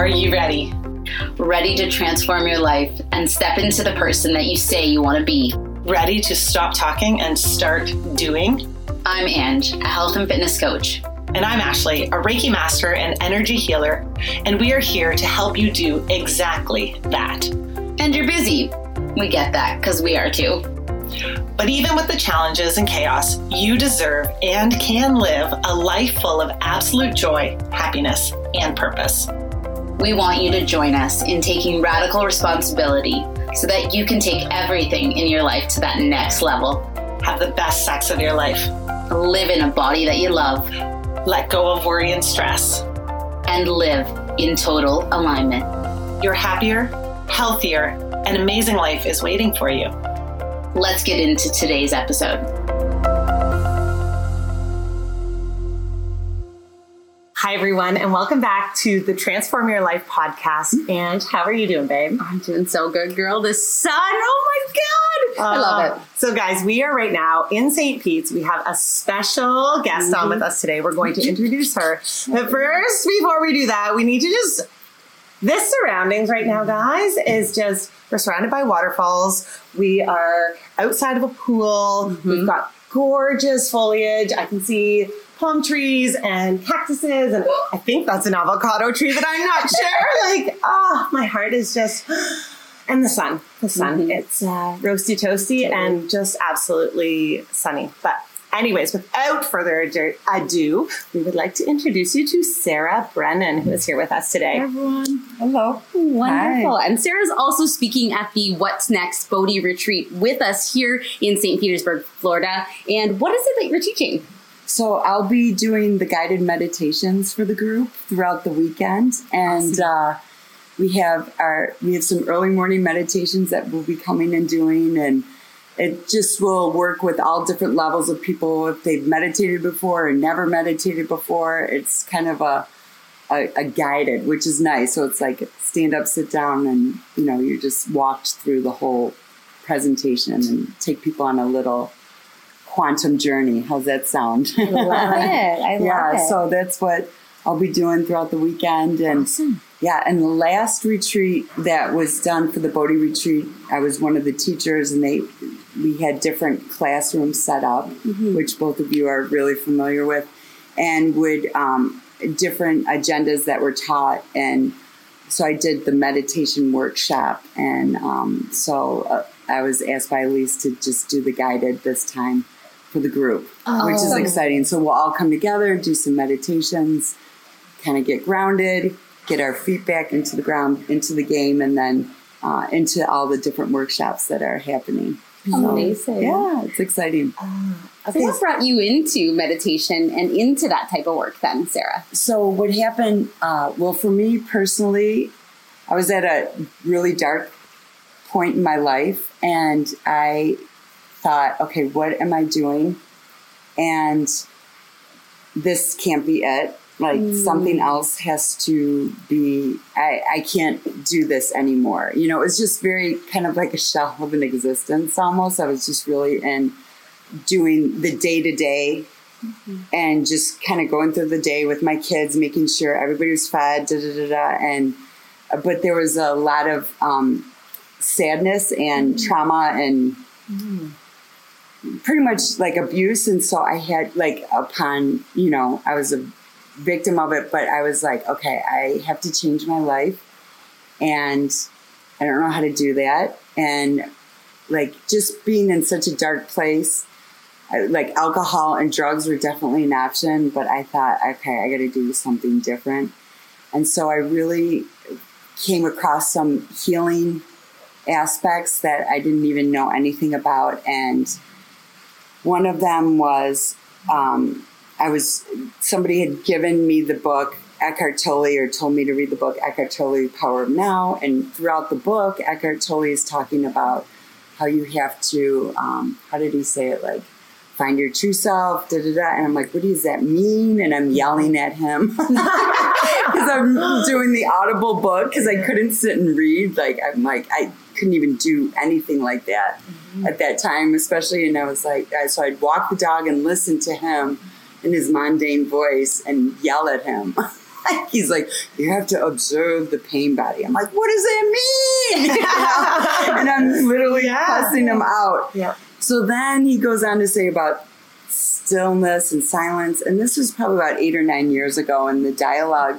Are you ready? Ready to transform your life and step into the person that you say you want to be. Ready to stop talking and start doing? I'm Ange, a health and fitness coach. And I'm Ashley, a Reiki master and energy healer, and we are here to help you do exactly that. And you're busy. We get that because we are too. But even with the challenges and chaos, you deserve and can live a life full of absolute joy, happiness, and purpose. We want you to join us in taking radical responsibility so that you can take everything in your life to that next level. Have the best sex of your life. Live in a body that you love. Let go of worry and stress. And live in total alignment. Your happier, healthier, and amazing life is waiting for you. Let's get into today's episode. Hi, everyone, and welcome back to the Transform Your Life podcast. And how are you doing, babe? I'm doing so good, girl. The sun, oh my God. Uh, I love it. So, guys, we are right now in St. Pete's. We have a special guest mm-hmm. on with us today. We're going to introduce her. But first, before we do that, we need to just this surroundings right now, guys, is just we're surrounded by waterfalls. We are outside of a pool. Mm-hmm. We've got gorgeous foliage. I can see palm trees and cactuses, and I think that's an avocado tree, but I'm not sure. Like, oh, my heart is just. And the sun, the sun. Mm-hmm. It's uh, roasty toasty and just absolutely sunny. But anyways, without further ado, we would like to introduce you to Sarah Brennan, who is here with us today. Hi, everyone. Hello. Wonderful. Hi. And Sarah's also speaking at the What's Next Bodhi Retreat with us here in St. Petersburg, Florida. And what is it that you're teaching? So I'll be doing the guided meditations for the group throughout the weekend, and awesome. uh, we have our we have some early morning meditations that we'll be coming and doing, and it just will work with all different levels of people if they've meditated before or never meditated before. It's kind of a a, a guided, which is nice. So it's like stand up, sit down, and you know you're just walked through the whole presentation and take people on a little quantum journey. How's that sound? I love it. I love yeah, it. so that's what I'll be doing throughout the weekend. And awesome. yeah, and the last retreat that was done for the Bodhi retreat, I was one of the teachers, and they we had different classrooms set up, mm-hmm. which both of you are really familiar with, and would um, different agendas that were taught and so I did the meditation workshop, and um, so uh, I was asked by Elise to just do the guided this time for the group, oh. which is exciting. So we'll all come together, do some meditations, kind of get grounded, get our feet back into the ground, into the game, and then uh, into all the different workshops that are happening. Amazing. yeah, it's exciting. Uh, okay. So what brought you into meditation and into that type of work then, Sarah? So what happened, uh, well, for me personally, I was at a really dark point in my life and I thought, okay, what am I doing? And this can't be it. Like mm. something else has to be, I, I can't do this anymore. You know, it's just very kind of like a shell of an existence almost. I was just really in doing the day to day and just kind of going through the day with my kids, making sure everybody was fed, da da da da. And, but there was a lot of um, sadness and mm. trauma and, mm pretty much like abuse. And so I had like upon, you know, I was a victim of it, but I was like, okay, I have to change my life. And I don't know how to do that. And like just being in such a dark place, I, like alcohol and drugs were definitely an option, but I thought, okay, I got to do something different. And so I really came across some healing aspects that I didn't even know anything about. And one of them was um, I was somebody had given me the book Eckhart Tolle or told me to read the book Eckhart Tolle Power of Now, and throughout the book, Eckhart Tolle is talking about how you have to um, how did he say it like find your true self, da da da. And I'm like, what does that mean? And I'm yelling at him because I'm doing the audible book because I couldn't sit and read. Like, I'm like, I couldn't even do anything like that mm-hmm. at that time, especially. And I was like, so I'd walk the dog and listen to him in his mundane voice and yell at him. he's like, you have to observe the pain body. I'm like, what does that mean? You know? and I'm literally Yeah. cussing him out. Yeah. So then he goes on to say about stillness and silence. And this was probably about eight or nine years ago, and the dialogue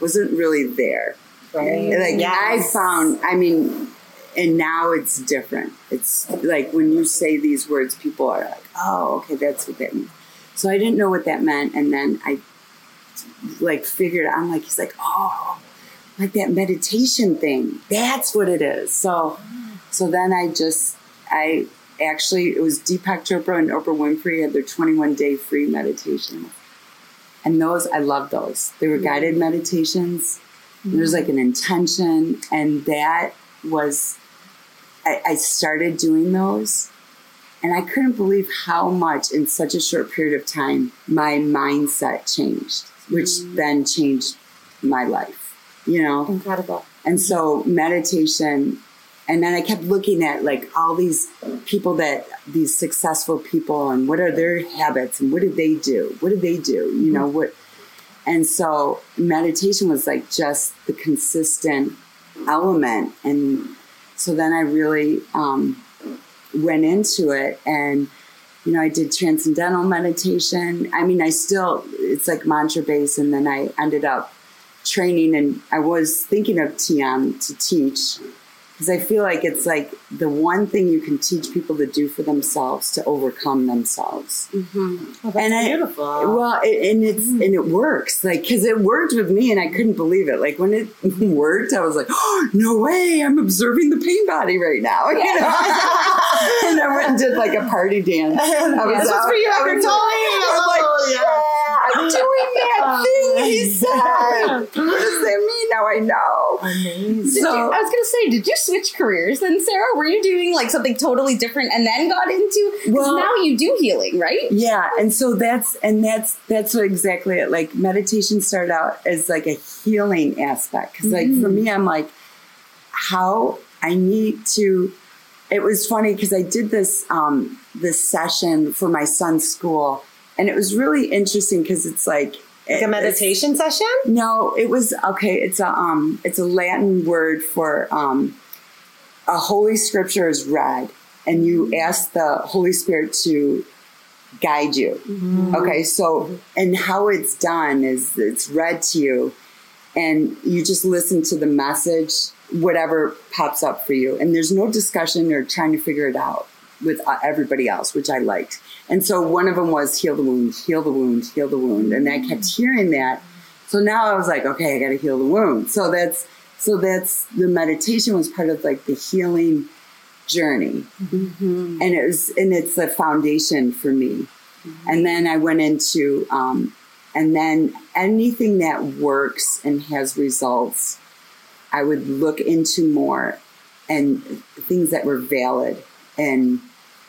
wasn't really there. Right. Like I found, I mean, and now it's different. It's like when you say these words, people are like, "Oh, okay, that's what that means." So I didn't know what that meant, and then I like figured. I'm like, he's like, "Oh, like that meditation thing. That's what it is." So, so then I just, I actually, it was Deepak Chopra and Oprah Winfrey had their 21 day free meditation, and those I love those. They were guided meditations. There's like an intention, and that was I, I started doing those, and I couldn't believe how much in such a short period of time my mindset changed, which mm. then changed my life. You know, Incredible. and so meditation, and then I kept looking at like all these people that these successful people and what are their habits and what did they do? What did they do? You know, what and so meditation was like just the consistent element. And so then I really um, went into it and you know, I did transcendental meditation. I mean, I still, it's like mantra based. And then I ended up training and I was thinking of TM to teach because I feel like it's like the one thing you can teach people to do for themselves to overcome themselves. Mm-hmm. Oh, that's And I- beautiful. Well, it, and it's hmm. and it works like because it worked with me, and I couldn't believe it. Like when it worked, I was like, oh, "No way! I'm observing the pain body right now." You know. and I went and did like a party dance. I was this was out- for you I after was Dolly. like- I was like, Oh, yeah. "Yeah, I'm doing that oh, thing he said. What does that mean? Now I know. Amazing. So- you, I was gonna say, did you switch careers then, Sarah? Were you doing like something totally different and then got into? Well- now you do healing, right? Yeah, and so that's and that's that's what exactly it. Like meditation started out as like a healing aspect because like for me, I'm like, how I need to. It was funny because I did this um, this session for my son's school, and it was really interesting because it's like Like a meditation session? no, it was okay. It's a um, it's a Latin word for um, a holy scripture is read, and you ask the Holy Spirit to guide you. Okay, so and how it's done is it's read to you, and you just listen to the message, whatever pops up for you, and there's no discussion or trying to figure it out with uh, everybody else, which I liked. And so one of them was heal the wound, heal the wound, heal the wound, and I kept hearing that. So now I was like, okay, I got to heal the wound. So that's so that's the meditation was part of like the healing journey, and it was and it's the foundation for me. And then I went into um, and then anything that works and has results, I would look into more and things that were valid and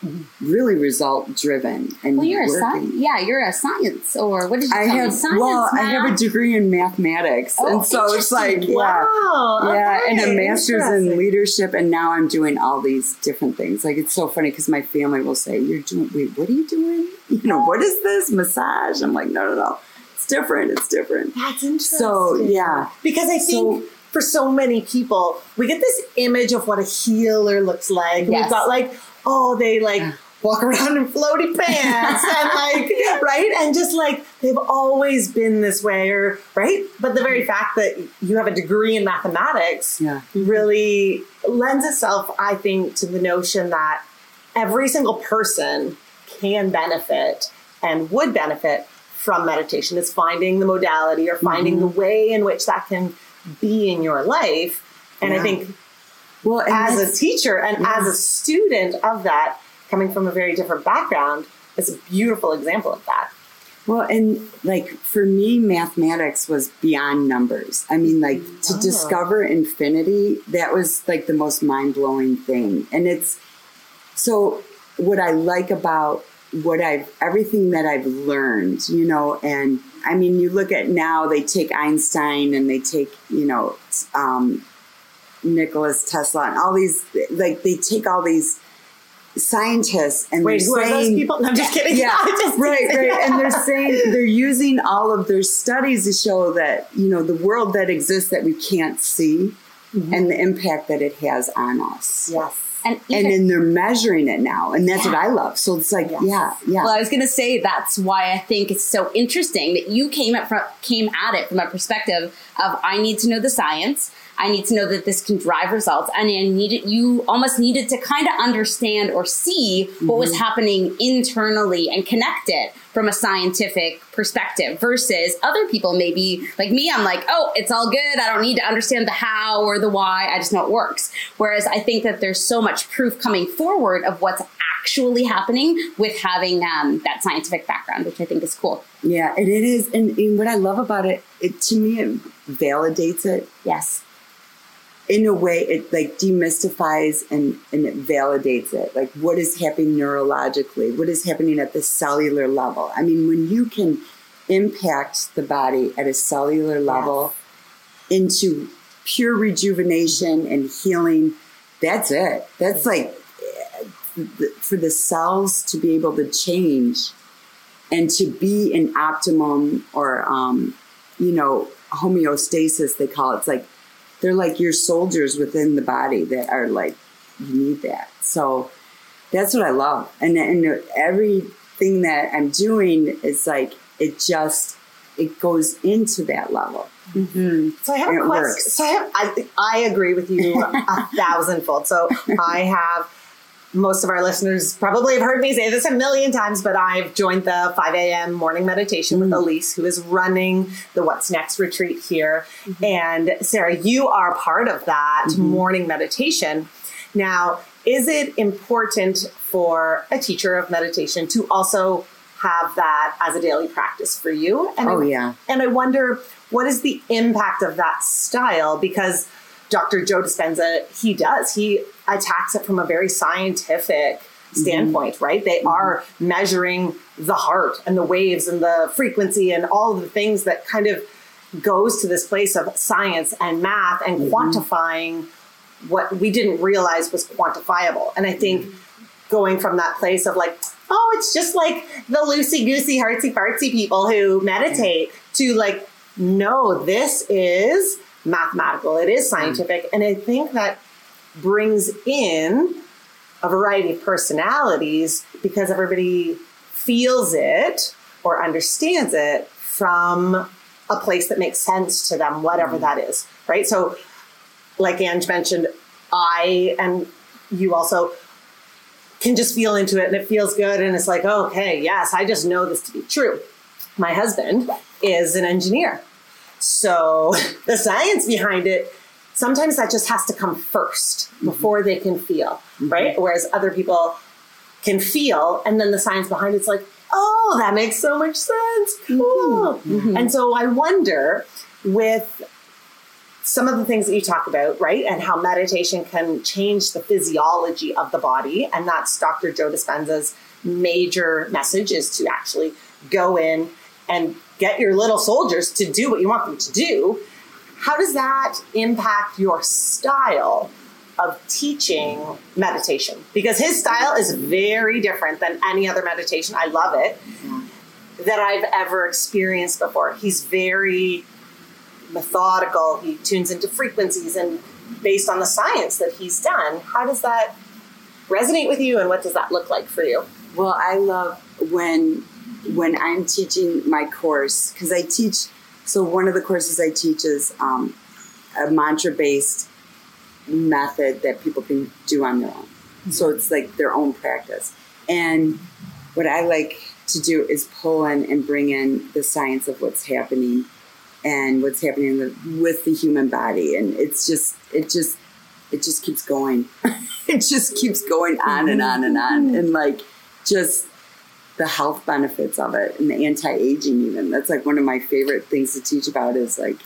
mm-hmm. really result driven and Well, you're a working. science. Yeah, you're a science, or what did you I have Science, well, I have a degree in mathematics, Oh, and so it's like yeah, Wow. yeah, and a master's in leadership, and now I'm doing all these different things. Like it's so funny because my family will say, "You're doing wait, what are you doing? You know, what is this massage?" I'm like, "No, no, no, it's different. It's different." That's interesting. So yeah, Because I think So- for so many people, we get this image of what a healer looks like. Yes. We've got like, oh, they like walk around in floaty pants and like, right? And just like they've always been this way, or right? But the very fact that you have a degree in mathematics yeah, really lends itself, I think, to the notion that every single person can benefit and would benefit from meditation. It's finding the modality or finding mm-hmm. the way in which that can be in your life. And I think well, and as a teacher and as a student of that, coming from a very different background, is a beautiful example of that. Well, and like for me, mathematics was beyond numbers. I mean, like to Oh. discover infinity, that was like the most mind blowing thing. And it's so what I like about what I've, everything that I've learned, you know, and I mean, you look at now, they take Einstein and they take, you know, um, Nicholas Tesla and all these, like they take all these scientists and Wait, they're who are those saying- people? No, I'm just kidding. yeah, Just right, right. And they're saying they're using all of their studies to show that you know the world that exists that we can't see, and the impact that it has on us. yes. And, And then they're measuring it now, and that's what I love. So it's like, Yes. yeah, yeah. Well, I was going to say that's why I think it's so interesting that you came at from, came at it from a perspective of I need to know the science. I need to know that this can drive results, and I needed you almost needed to kind of understand or see what was happening internally and connect it from a scientific perspective. Versus other people, maybe like me, I'm like, oh, it's all good. I don't need to understand the how or the why. I just know it works. Whereas I think that there's so much proof coming forward of what's actually happening with having um, that scientific background, which I think is cool. Yeah, and it is. And, and what I love about it, it to me, it validates it Yes. In a way. It like demystifies and and it validates it. Like what is happening neurologically, what is happening at the cellular level. I mean, when you can impact the body at a cellular level into pure rejuvenation and healing, that's it. That's like eh, for the cells to be able to change and to be in optimum or um, you know homeostasis they call it it's like they're like your soldiers within the body that are like you need that so that's what i love and, and everything that i'm doing is like it just it goes into that level mm-hmm. So I have a question. So I, have, I, I agree with you a thousandfold. So I have most of our listeners probably have heard me say this a million times, but I've joined the 5 a.m. morning meditation with mm. Elise, who is running the What's Next retreat here. Mm-hmm. And Sarah, you are part of that mm-hmm. morning meditation. Now, is it important for a teacher of meditation to also have that as a daily practice for you? And Oh, I- yeah. and I wonder what is the impact of that style because Dr. Joe Dispenza, he does. He attacks it from a very scientific mm-hmm. standpoint, right? They mm-hmm. are measuring the heart and the waves and the frequency and all of the things that kind of goes to this place of science and math and mm-hmm. quantifying what we didn't realize was quantifiable. And I think going from that place of like, oh, it's just like the loosey goosey, heartsy fartsy people who meditate to like, no, this is mathematical, it is mm. scientific. And I think that brings in a variety of personalities because everybody feels it or understands it from a place that makes sense to them, whatever mm. that is, right? So, like Ange mentioned, I and you also can just feel into it and it feels good and it's like, okay, yes, I just know this to be true. My husband is an engineer. So the science behind it, sometimes that just has to come 1st mm-hmm. before they can feel, mm-hmm. right? Whereas other people can feel and then the science behind it's like, oh, that makes so much sense. Mm-hmm. Cool. And so I wonder with some of the things that you talk about, right? And how meditation can change the physiology of the body. And that's Dr. Joe Dispenza's major message is to actually go in and get your little soldiers to do what you want them to do. How does that impact your style of teaching meditation? Because his style is very different than any other meditation. I love it that I've ever experienced before. He's very methodical. He tunes into frequencies and based on the science that he's done. How does that resonate with you and what does that look like for you? Well, I love when when I'm teaching my course because I teach. So one of the courses I teach is um, a mantra based method that people can do on their own. So it's like their own practice. And what I like to do is pull in and bring in the science of what's happening and what's happening with, with the human body. And it's just, it just, it just keeps going. it just keeps going on and on and on. And like, just the health benefits of it and the anti-aging even. That's like one of my favorite things to teach about is like,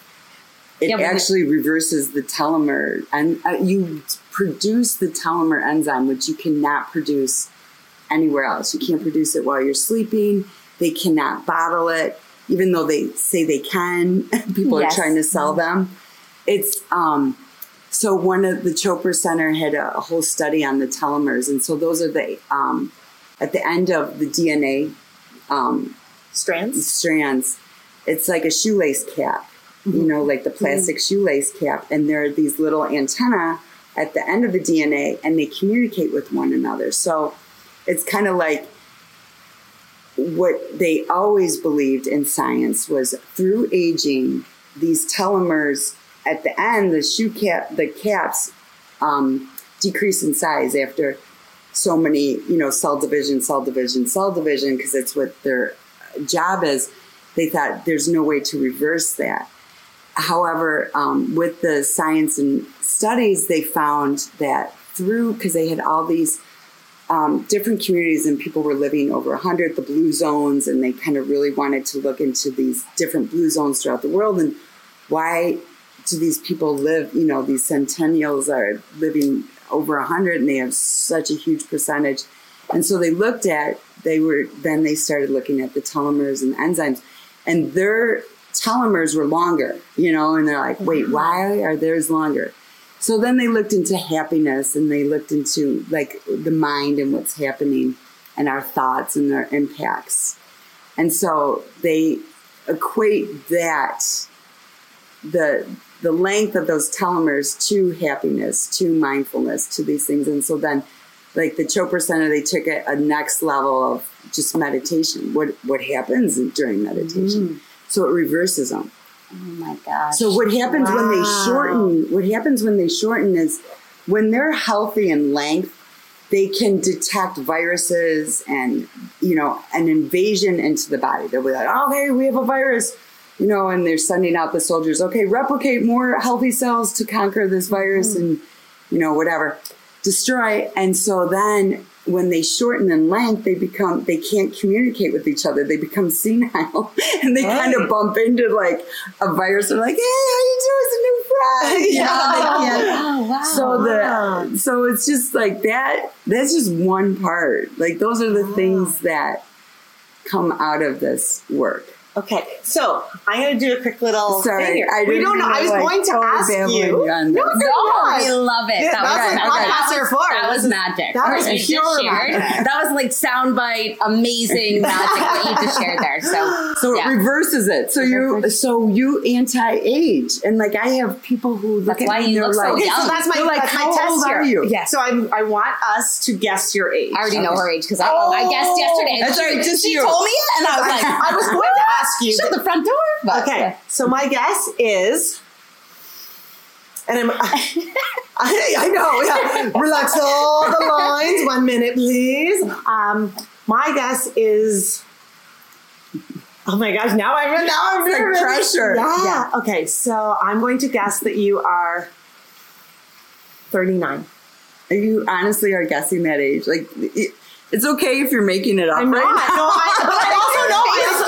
it Yeah, but the- actually reverses the telomere and uh, you produce the telomere enzyme, which you cannot produce anywhere else. You can't produce it while you're sleeping. They cannot bottle it, even though they say they can. People Yes. are trying to sell them. It's um, so one of the Chopra Center had a, a whole study on the telomeres, and so those are the um, at the end of the DNA um, Strands. strands. It's like a shoelace cap, you know, like the plastic shoelace cap, and there are these little antenna at the end of the DNA, and they communicate with one another. So it's kind of like what they always believed in science was through aging, these telomeres at the end, the shoe cap, the caps um, decrease in size after so many, you know, cell division, cell division, cell division, because it's what their job is. They thought there's no way to reverse that. However, um, with the science and studies, they found that through, because they had all these um, different communities and people were living over 100, the blue zones, and they kind of really wanted to look into these different blue zones throughout the world and why do these people live, you know, these centennials are living over 100 and they have such a huge percentage. And so they looked at, they were, then they started looking at the telomeres and the enzymes, and their telomeres were longer, you know, and they're like, wait, mm-hmm. why are theirs longer? So then they looked into happiness and they looked into like the mind and what's happening and our thoughts and their impacts. And so they equate that the the length of those telomeres to happiness, to mindfulness, to these things. And so then like the Chopra Center, they took it a next level of just meditation. What what happens during meditation? Mm. So it reverses them. Oh my gosh. So what happens when they shorten? What happens when they shorten is when they're healthy in length, they can detect viruses and you know an invasion into the body. They'll be like, okay, we have a virus, you know, and they're sending out the soldiers. Okay, replicate more healthy cells to conquer this virus mm-hmm. and you know whatever, destroy. And so then when they shorten in length, they become they can't communicate with each other. They become senile, and they kind of bump into like a virus. They're like, "Hey, how you doing? It's a new friend." You know, they can't- Oh, wow. so Wow. the so it's just like that. That's just one part. Like those are the things that come out of this work. Okay, so I'm going to do a quick little Sorry, thing here. I we didn't don't know. mean I was like, going to ask you. you on No, this. it's No, fine. we love it. Yeah, that that's was, what that, podcasts was, are for. that was magic. that What was you just pure shared. magic. That was like soundbite, amazing magic what you just shared there. So, So yeah. it reverses it. So you so you anti-age, and like I have people who look That's at why me you they're look so like, Okay, so young. that's my, They're like, that's my "How test old here. are you?" Yeah, so I'm, I want us to guess your age. I already know her age because I. I guessed yesterday. That's right, just she you. told me and I was like, I was going to ask you. shut the front door. But, Okay, so my guess is, and I'm, I, I know, yeah. Relax all the lines. One minute, please. Um, my guess is. Oh my gosh! Now I'm now I'm It's like pressure. Yeah. Yeah. Okay, so I'm going to guess that you are 39. you honestly are guessing that age. Like it- it's okay if you're making it up. I'm not. right No, I,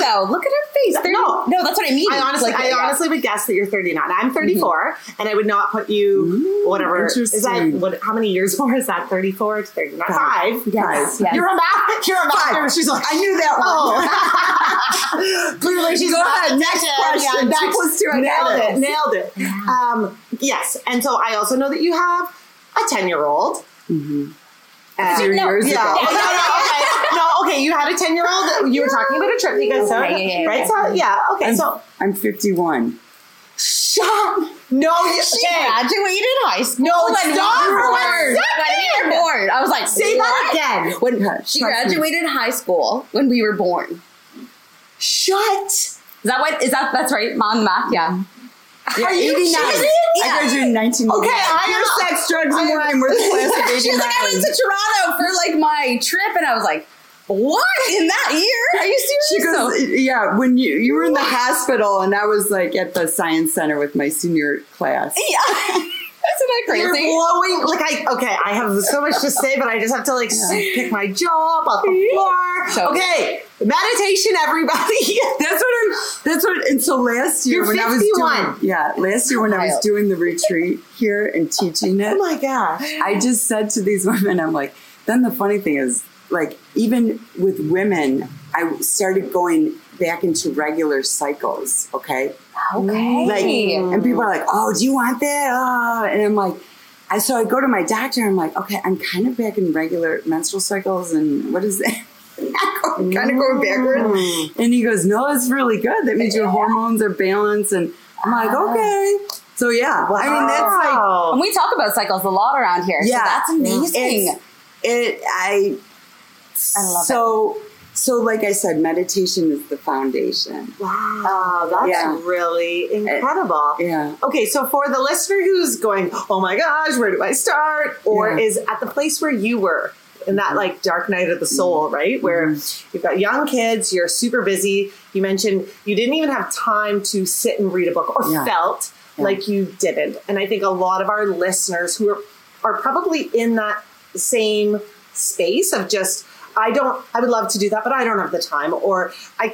though. Look at her face. They're- No. no, that's what I mean. I honestly, Like, I yeah. honestly would guess that you're 39. I'm 34, and I would not put you whatever. Is that what? How many years more is that? 34 to 39. Five. Yes, yes. You're a math. You're a math. She's like, I knew that one. oh. Clearly, she's Go ahead, next question. Plus two, nailed it. Nailed it. Um, yes, and so I also know that you have a 10 year old. Mm-hmm. No, years Yeah. ago. no, no, okay. No, okay. You had a 10 year old. You were talking about a trip you guys took, Yeah, yeah, yeah, right? yeah. So, yeah. Okay. I'm, So, I'm 51. shut. No, you She okay. graduated high school. No, when stop we were born. When we were born. I was like, Say what? that again. When Yeah, she trust me. graduated high school when we were born. Shut. Is that what? Is that that's right? Mom, math. Yeah. Yeah, Are you 89. kidding? I graduated in 1989. Okay, I am- sex, drugs, and wine. We're the class of 89. She's like, I went to Toronto for like my trip, and I was like, what in that year? Are you She serious? goes, oh. yeah, when you you were in the hospital, and I was like at the science center with my senior class. yeah. Isn't that crazy? You're blowing. Like I okay, I have so much to say, but I just have to like s pick my jaw up off the floor. So- okay, meditation, everybody. That's what I'm. That's what. And so last year You're when I was 51. doing, yeah, last year when I was doing the retreat here and teaching oh it, oh my gosh. I just said to these women, I'm like, then the funny thing is, like, even with women, I started going back into regular cycles. Okay, Okay. like, and people are like, "Oh, do you want that?" Oh, and I'm like, I so I go to my doctor. I'm like, okay, I'm kind of back in regular menstrual cycles, and what is that? Kind of going backwards. Mm. And he goes, "No, it's really good. That means your hormones are balanced." And I'm like, ah. "Okay." So yeah, I mean that's like And we talk about cycles a lot around here. yeah, So that's amazing. It I I love so so like I said, meditation is the foundation. Wow, um, that's Yeah. really incredible. Uh, yeah. Okay, so for the listener who's going, oh my gosh, where do I start? Or Yeah. is at the place where you were in that mm-hmm. like dark night of the soul, mm-hmm. right? Where mm-hmm. you've got young kids, you're super busy. You mentioned you didn't even have time to sit and read a book or Yeah. felt like you didn't. And I think a lot of our listeners who are, are probably in that same space of just, I don't, I would love to do that, but I don't have the time. Or I,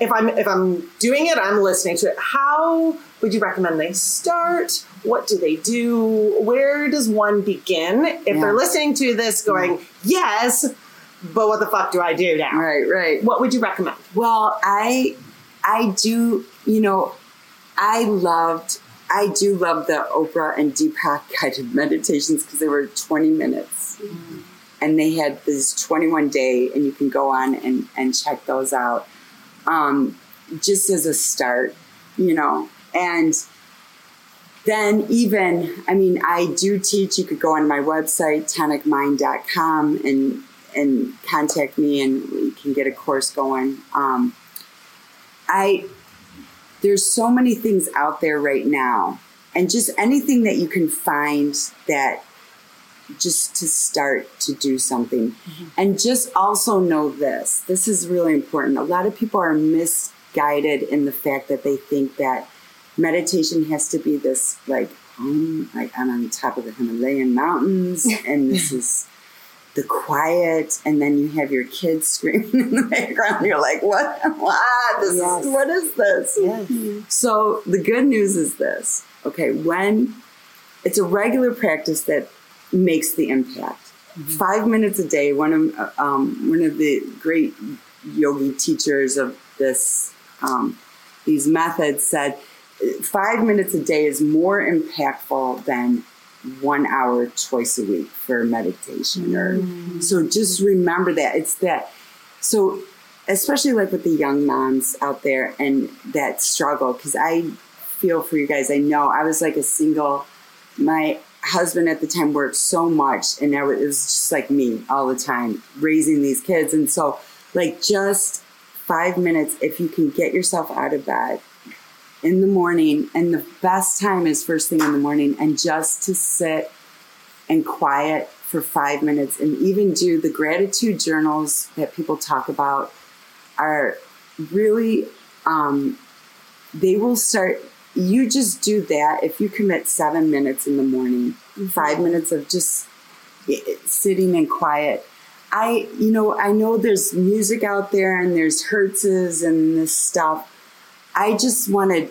if I'm if I'm doing it, I'm listening to it. How would you recommend they start? What do they do? Where does one begin? If Yeah. they're listening to this, going yes, but what the fuck do I do now? Right, right. What would you recommend? Well, I I do, you know, I loved I do love the Oprah and Deepak guided meditations because they were 20 minutes. Mm. And they had this 21 day and you can go on and, and check those out. Um, just as a start, you know. And then even, I mean, I do teach, you could go on my website, tonicmind.com and and contact me and we can get a course going. Um, I there's so many things out there right now, and just anything that you can find that just to start to do something, and just also know this. This is really important. A lot of people are misguided in the fact that they think that meditation has to be this like um, like I'm on top of the Himalayan mountains, and this is the quiet, and then you have your kids screaming in the background. You're like, what? What? This Yes. is, what is this? Yes. So the good news is this. Okay, when it's a regular practice that makes the impact. Five minutes a day. One of um, one of the great yogi teachers of this um, these methods said five minutes a day is more impactful than one hour twice a week for meditation or so just remember that it's that so especially like with the young moms out there and that struggle because i feel for you guys i know i was like a single my husband at the time worked so much and it was just like me all the time raising these kids. And so like just five minutes if you can get yourself out of bed in the morning and the best time is first thing in the morning and just to sit and quiet for five minutes and even do the gratitude journals that people talk about are really um, they will start you just do that if you commit seven minutes in the morning mm-hmm. five minutes of just eh, eh, sitting and quiet. I you know i know there's music out there and there's hertzes and this stuff. I just wanted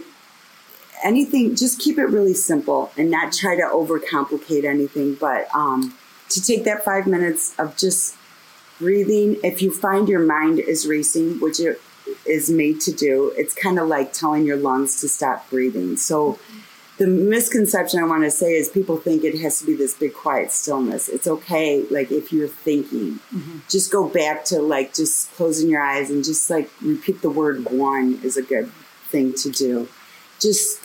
anything just keep it really simple and not try to overcomplicate anything but um, to take that five minutes of just breathing if you find your mind is racing which it is made to do it's kind of like telling your lungs to stop breathing so the misconception i want to say is people think it has to be this big quiet stillness it's okay like if you're thinking mm-hmm. just go back to like just closing your eyes and just like repeat the word one is a good thing to do just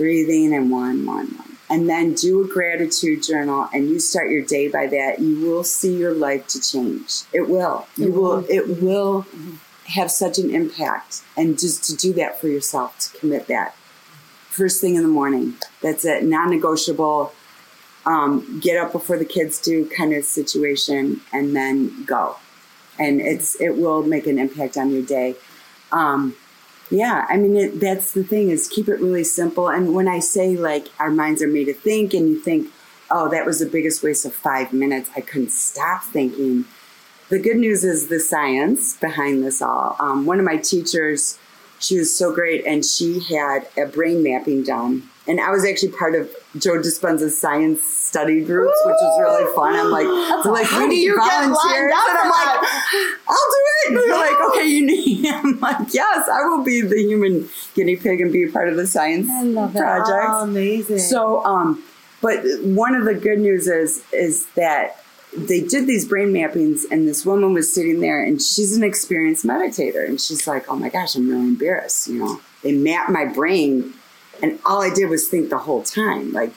breathing and one, one, one. And then do a gratitude journal and you start your day by that. You will see your life to change. It will. You will, it will mm-hmm. Have such an impact. And just to do that for yourself, to commit that. First thing in the morning. That's a Non negotiable. Um, get up before the kids do kind of situation and then go. And it's it will make an impact on your day. Um, yeah, I mean, it, that's the thing is keep it really simple. And when I say like our minds are made to think, and you think, oh, that was the biggest waste of five minutes, I couldn't stop thinking. The good news is the science behind this all. Um, one of my teachers she was so great, and she had a brain mapping done. And I was actually part of Joe Dispenza's science study groups, which was really fun. I'm like, they're like, How we do need you volunteers, and I'm like. I'll do it. And they're like, okay, you need. I'm like, yes, I will be the human guinea pig and be a part of the science project. Oh, amazing. So, um, but one of the good news is is that they did these brain mappings, and this woman was sitting there, and she's an experienced meditator, and she's like, "Oh my gosh, I'm really embarrassed." You know, they mapped my brain, and all I did was think the whole time, like,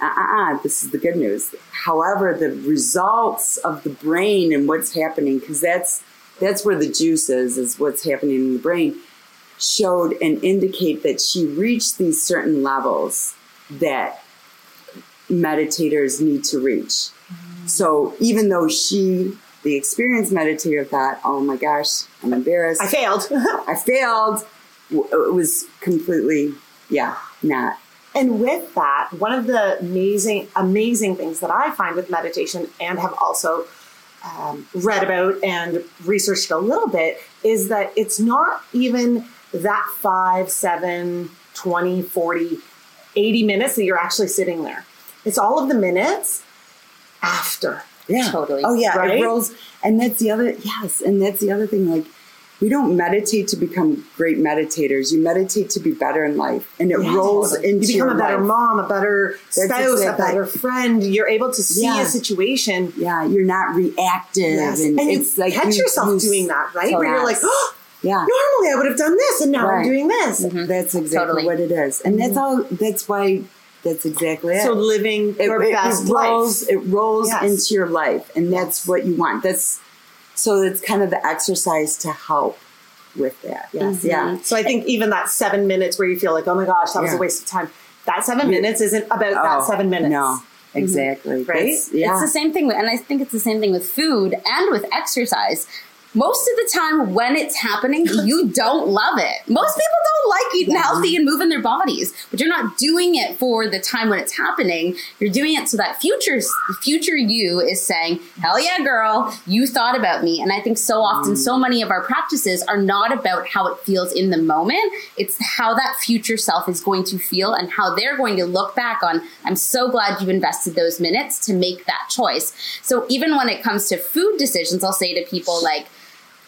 uh, uh, uh this is the good news. However, the results of the brain and what's happening, because that's that's where the juice is, is what's happening in the brain showed and indicate that she reached these certain levels that meditators need to reach. So even though she, the experienced meditator, thought, "Oh my gosh, I'm embarrassed. I failed. I failed," it was completely, yeah, not. And with that, one of the amazing, amazing things that I find with meditation and have also um, read about and researched a little bit is that it's not even that 5, 7, 20, 40, 80 minutes that you're actually sitting there. It's all of the minutes after. Yeah, Totally. Oh yeah, Right? it rolls, and that's the other. Yes, and that's the other thing. Like, we don't meditate to become great meditators. You meditate to be better in life, and it rolls into you become a better life. mom, a better That's spouse, a better friend. You're able to see Yeah. a situation. Yeah, you're not reactive, Yes. and, And, you it's like catch you- yourself you- doing that, right? Where you're like, oh, Yeah, normally I would have done this, and now I'm doing this. Mm-hmm. that's exactly Totally. what it is, and that's mm-hmm. all. That's why. That's exactly it. So living it, your it- best it rolls. life. It rolls Yes. into your life, and that's what you want. That's so. It's kind of the exercise to help with that. Yes. Mm-hmm. Yeah. So I think even that seven minutes where you feel like, oh my gosh, that was a waste of time. That seven minutes isn't about that oh, seven minutes. No, mm-hmm. exactly. Right? That's- yeah. It's the same thing, with, and I think it's the same thing with food and with exercise. Most of the time, when it's happening, you don't love it. Most people don't like eating Yeah. healthy and moving their bodies, but you're not doing it for the time when it's happening. You're doing it so that future future you is saying, "Hell yeah, girl, you thought about me." And I think so often, mm. so many of our practices are not about how it feels in the moment. It's how that future self is going to feel and how they're going to look back on. I'm so glad you invested those minutes to make that choice. So even when it comes to food decisions, I'll say to people like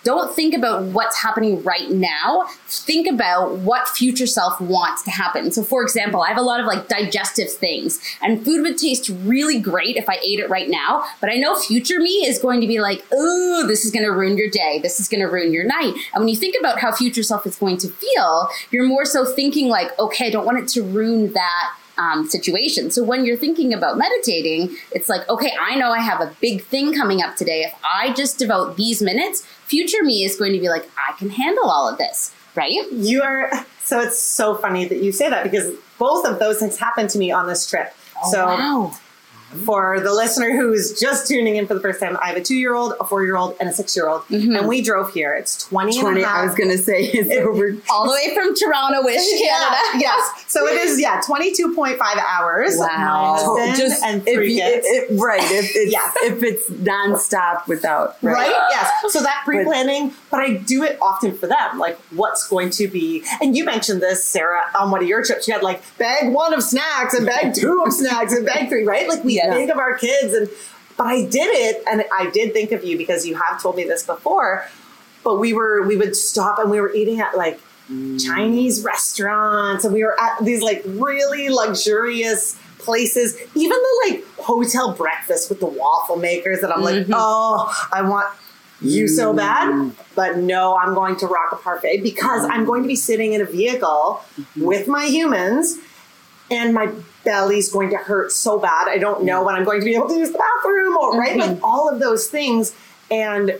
don't think about what's happening right now. Think about what future self wants to happen. So, for example, I have a lot of like digestive things, and food would taste really great if I ate it right now. But I know future me is going to be like, oh, this is going to ruin your day. This is going to ruin your night. And when you think about how future self is going to feel, you're more so thinking like, okay, I don't want it to ruin that um, situation. So when you're thinking about meditating, it's like, okay, I know I have a big thing coming up today. If I just devote these minutes, future me is going to be like, I can handle all of this, right? You are so it's so funny that you say that because both of those things happened to me on this trip. so wow. For the listener who's just tuning in for the first time, I have a two year old, a four year old, and a six year old. Mm-hmm. And we drove here. It's 20, and a 20, half. I was going to say it's over. All the way from Toronto-ish, Canada. Yeah, yes. So it is, yeah, 22.5 hours. Wow. My husband Just and three you- kids. it- it- right. If it's, Yeah. if it's nonstop without. Right. Yes. So that pre planning, but I do it often for them. Like, what's going to be, and you mentioned this, Sarah, on one of your trips. You had like bag one of snacks and bag two of snacks and bag three, right? Like, we Yeah. think of our kids, and, but I did it, and I did think of you because you have told me this before. But we were, we would stop and we were eating at like mm. Chinese restaurants, and we were at these like really luxurious places, even the like hotel breakfast with the waffle makers. And I'm like, mm-hmm. oh, I want you so mm. bad, but no, I'm going to rock a parfait because I'm going to be sitting in a vehicle mm-hmm. with my humans and my belly's going to hurt so bad. I don't know when I'm going to be able to use the bathroom or right, like mm-hmm. all of those things. And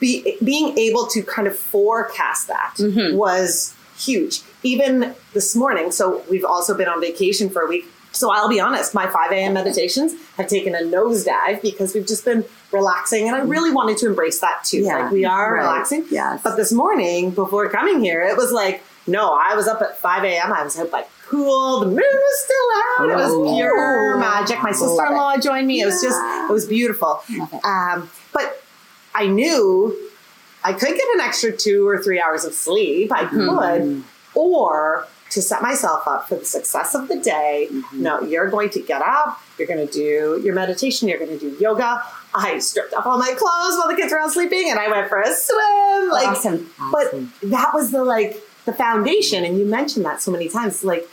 be, being able to kind of forecast that mm-hmm. was huge. Even this morning, so we've also been on vacation for a week. So I'll be honest, my 5 a.m. meditations have taken a nosedive because we've just been relaxing, and I really wanted to embrace that too. Yeah, like we are right, relaxing. yes. But this morning, before coming here, it was like, no, I was up at 5 a.m. I was out by cool. The moon was still out. It was Oh. pure magic. My sister-in-law joined me. It was just, it was beautiful. Um, but I knew I could get an extra two or three hours of sleep. I could, or to set myself up for the success of the day. No, you're going to get up. You're going to do your meditation. You're going to do yoga. I stripped off all my clothes while the kids were all sleeping, and I went for a swim. Like, Awesome. but Awesome. that was the like the foundation, and you mentioned that so many times. Like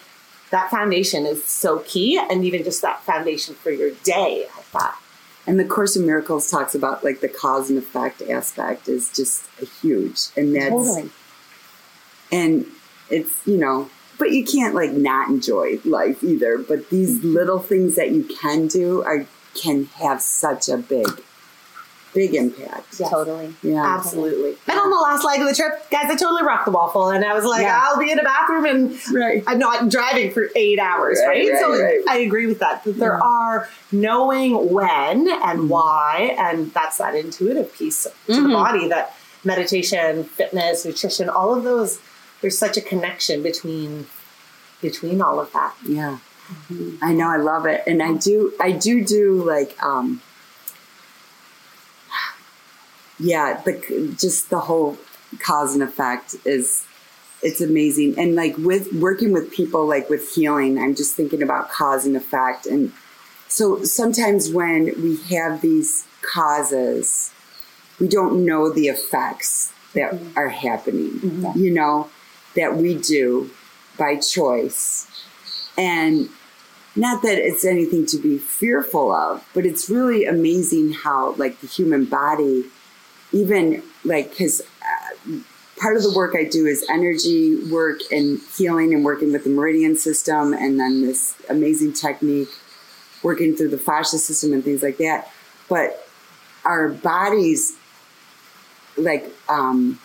that foundation is so key, and even just that foundation for your day. I thought. And the Course in Miracles talks about like the cause and effect aspect is just huge, and that's totally. and it's you know, but you can't like not enjoy life either. But these Mm-hmm. little things that you can do are can have such a big, big impact. Yes. Totally. Yeah, Absolutely. And on the last leg of the trip, guys, I totally rocked the waffle, and I was like, Yeah. I'll be in a bathroom, and Right. I'm not driving for eight hours, right? Right, right, so right. I agree with that. That there are knowing when and mm-hmm. why, and that's that intuitive piece to the mm-hmm. body. That meditation, fitness, nutrition, all of those. There's such a connection between between all of that. Yeah. Mm-hmm. I know I love it. And I do I do do like um yeah, the just the whole cause and effect is it's amazing. And like with working with people like with healing, I'm just thinking about cause and effect and so sometimes when we have these causes, we don't know the effects that mm-hmm. are happening, mm-hmm. you know, that we do by choice. And not that it's anything to be fearful of, but it's really amazing how, like, the human body, even like, because uh, part of the work I do is energy work and healing and working with the meridian system, and then this amazing technique working through the fascia system and things like that. But our bodies, like, um,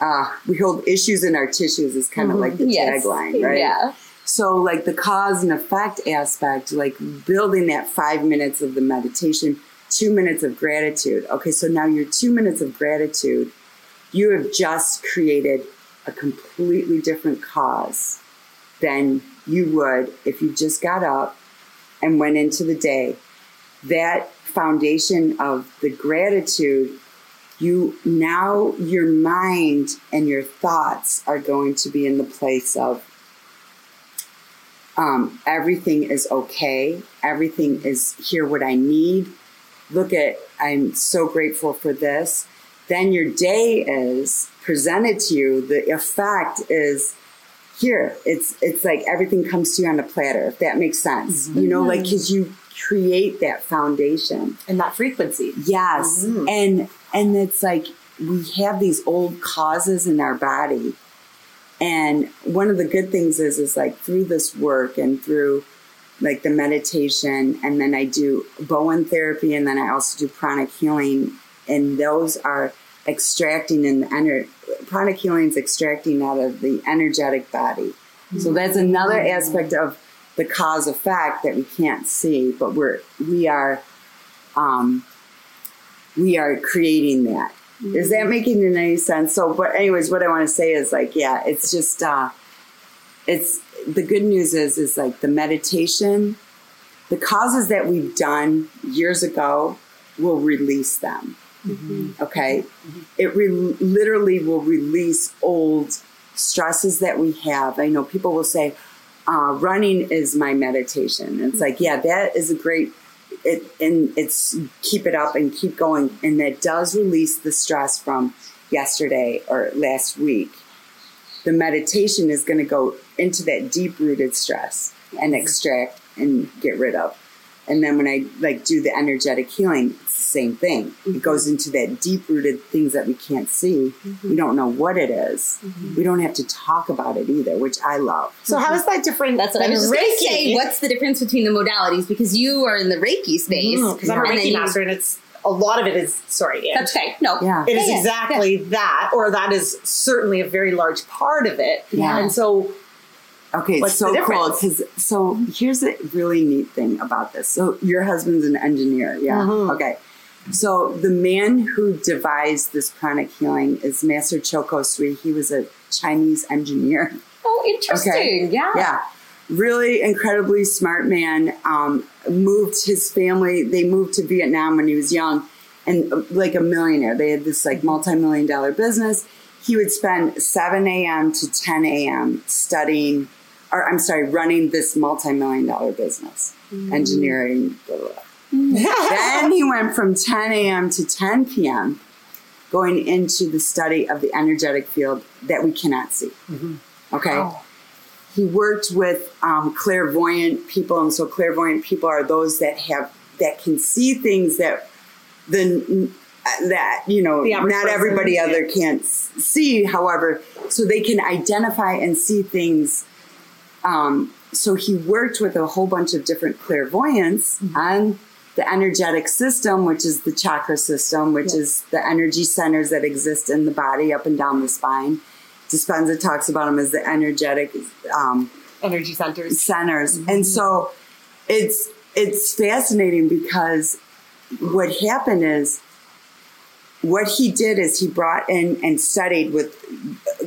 uh, we hold issues in our tissues is kind of like the Yes. tagline, right? Yeah. So, like the cause and effect aspect, like building that five minutes of the meditation, two minutes of gratitude. Okay, so now your two minutes of gratitude, you have just created a completely different cause than you would if you just got up and went into the day. That foundation of the gratitude, you now your mind and your thoughts are going to be in the place of um, everything is okay. Everything is here what I need. Look at, I'm so grateful for this. Then your day is presented to you. The effect is here. It's it's like everything comes to you on a platter. If that makes sense, mm-hmm. you know, like mm-hmm. because you create that foundation. And that frequency. Yes. Mm-hmm. And and it's like we have these old causes in our body. And one of the good things is is like through this work and through like the meditation and then I do Bowen therapy and then I also do pranic healing and those are extracting in the ener- pranic healing is extracting out of the energetic body. So that's another aspect of the cause effect that we can't see, but we're we are um, we are creating that. Is that making any sense? So, but anyways, what I want to say is like, yeah, it's just, uh, it's the good news is, is like the meditation, the causes that we've done years ago will release them. Mm-hmm. Okay. Mm-hmm. It re- literally will release old stresses that we have. I know people will say, uh, running is my meditation. It's like, mm-hmm. yeah, that is a great it and it's keep it up and keep going and that does release the stress from yesterday or last week the meditation is going to go into that deep rooted stress and extract and get rid of and then when i like do the energetic healing it's the same thing it mm-hmm. goes into that deep rooted things that we can't see mm-hmm. we don't know what it is. Mm-hmm. we don't have to talk about it either which i love So how is that different? That's what I than was just Reiki? say. What's the difference between the modalities? Because you are in the Reiki space. Mm, because I'm a and Reiki you- master, and it's a lot of it is sorry. Ange. That's okay. No. Yeah. It is Yeah, yeah, exactly that, or that is certainly a very large part of it. Yeah. And so, Okay, What's so cool. Because so here's a really neat thing about this. So your husband's an engineer, yeah? Mhm. Okay. So the man who devised this pranic healing is Master Choa Kok Sui. He was a Chinese engineer. Oh, interesting. Yeah. Yeah, really incredibly smart man. Um, moved his family. They moved to Vietnam when he was young, and uh, like a millionaire. They had this like multi-million dollar business. He would spend 7 a.m. to 10 a.m. studying, or I'm sorry, running this multi-million dollar business, engineering. Blah, blah, blah. then he went from 10 a.m. to 10 p.m. going into the study of the energetic field that we cannot see. Okay. Oh. He worked with um, clairvoyant people, and so clairvoyant people are those that have that can see things that the that you know not everybody other can't see. However, so they can identify and see things. Um, so he worked with a whole bunch of different clairvoyants Mm-hmm. on the energetic system, which is the chakra system, which is the energy centers that exist in the body up and down the spine. Dispenza talks about them as the energetic um, Energy centers. centers, and so it's it's fascinating because what happened is what he did is he brought in and studied with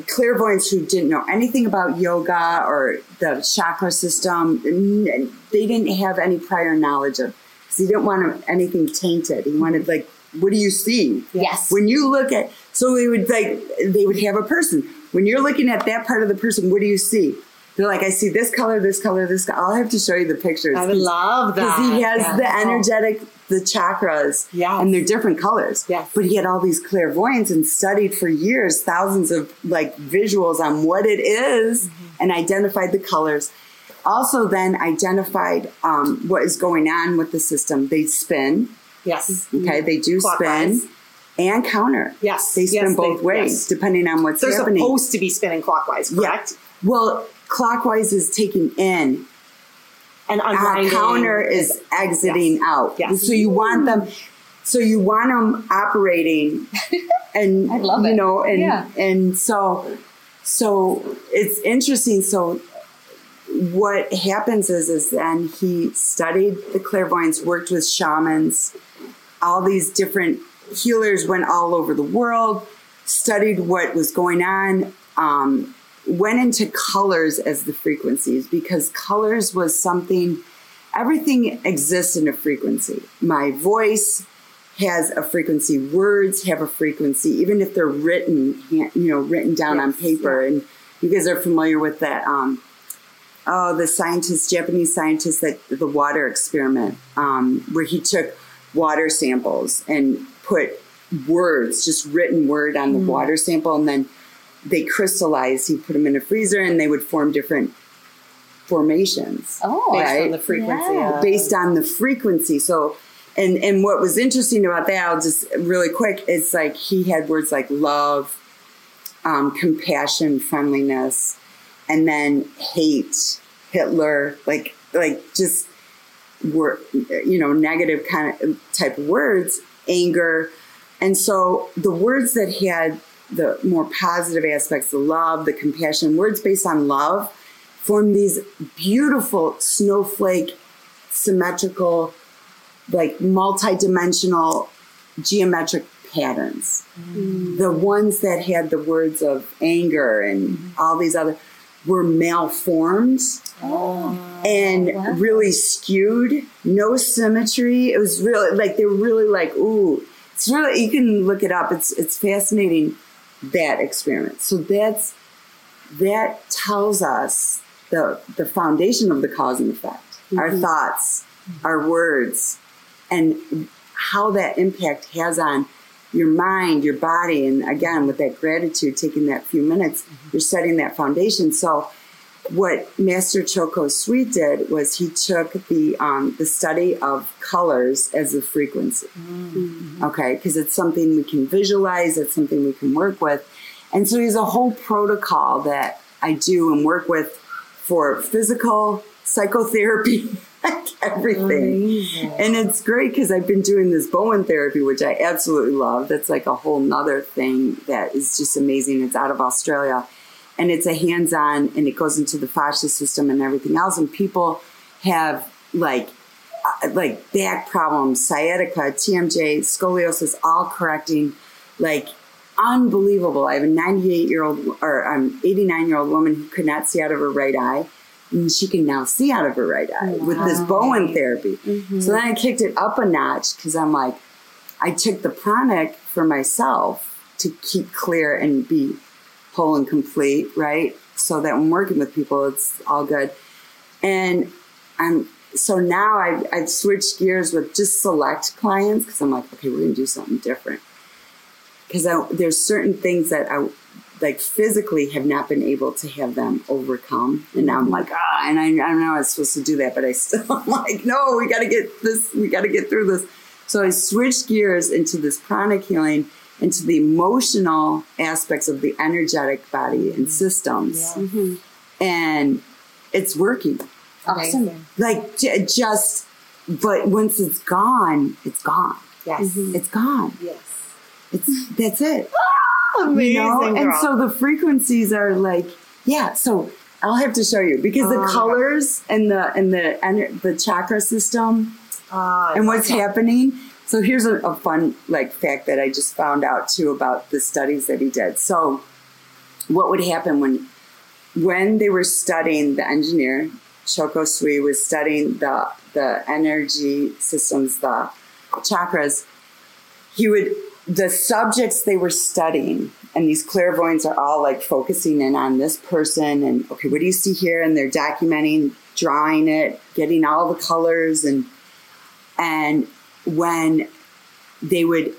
clairvoyants who didn't know anything about yoga or the chakra system. They didn't have any prior knowledge of. Because he didn't want anything tainted. He wanted like, what do you see? Yes. When you look at, so they would like, they would have a person. When you're looking at that part of the person, what do you see? They're like, I see this color, this color, this. color. I'll have to show you the pictures. I would love that. Because he has Yeah. the energetic, the chakras, Yes. and they're different colors. Yes. But he had all these clairvoyants and studied for years, thousands of like visuals on what it is Mm-hmm. and identified the colors. Also, then identified um, what is going on with the system. They spin, Yes. okay? They do Clockwise. spin and counter. Yes. They spin Yes, both they- ways yes. depending on what's They're happening. supposed to be spinning clockwise, correct? Yeah. Well, clockwise is taking in And our counter is exiting Yes. out. Yes. So you want them, so you want them operating, and I love you it. know, and Yeah. and so so it's interesting. So what happens is is then he studied the clairvoyance, worked with shamans, all these different healers went all over the world, studied what was going on. Um, went into colors as the frequencies because colors was something everything exists in a frequency. My voice has a frequency. Words have a frequency even if they're written you know written down on Yes, paper. And you guys are familiar with that um, oh the scientist japanese scientist that the water experiment um, where he took water samples and put words just written word on the water sample and then they crystallized he put them in a freezer and they would form different formations Oh, Based Right. on the frequency. Yeah. based on the frequency. So, and and what was interesting about that, I'll just really quick, it's like he had words like love, um, compassion, friendliness, and then hate, Hitler, like like just were you know negative kind of type of words, anger, and so the words that he had the more positive aspects, the love, the compassion, words based on love, form these beautiful snowflake, symmetrical, like multi-dimensional geometric patterns. Mm. The ones that had the words of anger and mm-hmm. all these other were malformed oh. and wow. really skewed, no symmetry. It was really like they were really like, ooh, it's really you can look it up. It's it's fascinating that experiment. So that's that tells us the the foundation of the cause and effect. Our mm-hmm. thoughts, our words, and how that impact has on your mind, your body, and again with that gratitude, taking that few minutes, mm-hmm. you're setting that foundation. So what Master Choa Kok Sui did was he took the um, the study of colors as a frequency. Okay, because it's something we can visualize, it's something we can work with, and so he's a whole protocol that I do and work with for physical psychotherapy, like everything. And it's great because I've been doing this Bowen therapy, which I absolutely love. That's like a whole nother thing that is just amazing. It's out of Australia and it's a hands-on and it goes into the fascia system and everything else. And people have like uh, like back problems, sciatica, TMJ, scoliosis, all correcting like unbelievable. I have a 98 year old or um, 89 year old woman who could not see out of her right eye. And she can now see out of her right eye with this Bowen therapy. So then I kicked it up a notch because I'm like, I took the pranic for myself to keep clear and be whole and complete, right? So that when working with people, it's all good. And I'm so now I've, I've switched gears with just select clients because I'm like, okay, we're gonna do something different. Because there's certain things that I like physically have not been able to have them overcome, and now I'm like, ah, and I, I don't know I was supposed to do that, but I still I'm like, no, we got to get this, we got to get through this. So I switched gears into this pranic healing, into the emotional aspects of the energetic body and systems, Yeah. Mm-hmm. and it's working. Awesome. Like j- just, but once it's gone, it's gone. Yes. Mm-hmm. It's gone. Yes. It's that's it. Amazing. You know? And so the frequencies are like, yeah. So I'll have to show you because the Oh, colors and the and the and the chakra system Ah, and what's happening. So here's a, a fun like fact that I just found out too about the studies that he did. So what would happen when when they were studying the engineer Choa Kok Sui was studying the the energy systems, the chakras, he would the subjects they were studying and these clairvoyants are all like focusing in on this person and okay what do you see here and they're documenting drawing it getting all the colors and and when they would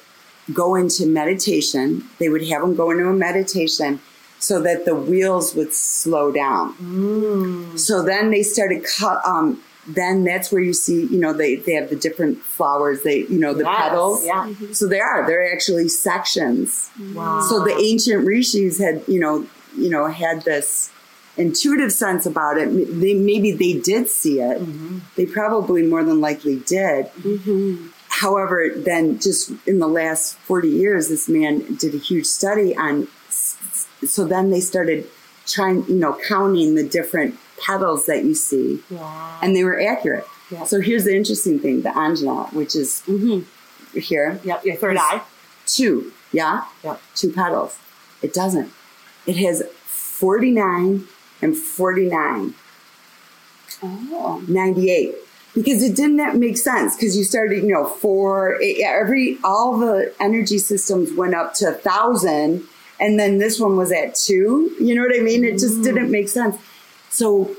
go into meditation they would have them go into a meditation so that the wheels would slow down. Mm. so then they started cut um then that's where you see you know they they have the different flowers they you know the Yes, petals. Yeah. so they are they're actually sections. Wow. so the ancient rishis had you know you know had this intuitive sense about it. They maybe they did see it. They probably more than likely did however then just in the last 40 years this man did a huge study on so then they started trying you know counting the different petals that you see Yeah. and they were accurate Yeah. so here's the interesting thing the anjana which is mm-hmm. here Yep. Your third eye. two yeah Yep. two petals it doesn't it has 49 and 49 Oh. 98 because it didn't make sense because you started you know four it, every all the energy systems went up to a thousand and then this one was at two you know what i mean? It just didn't make sense. So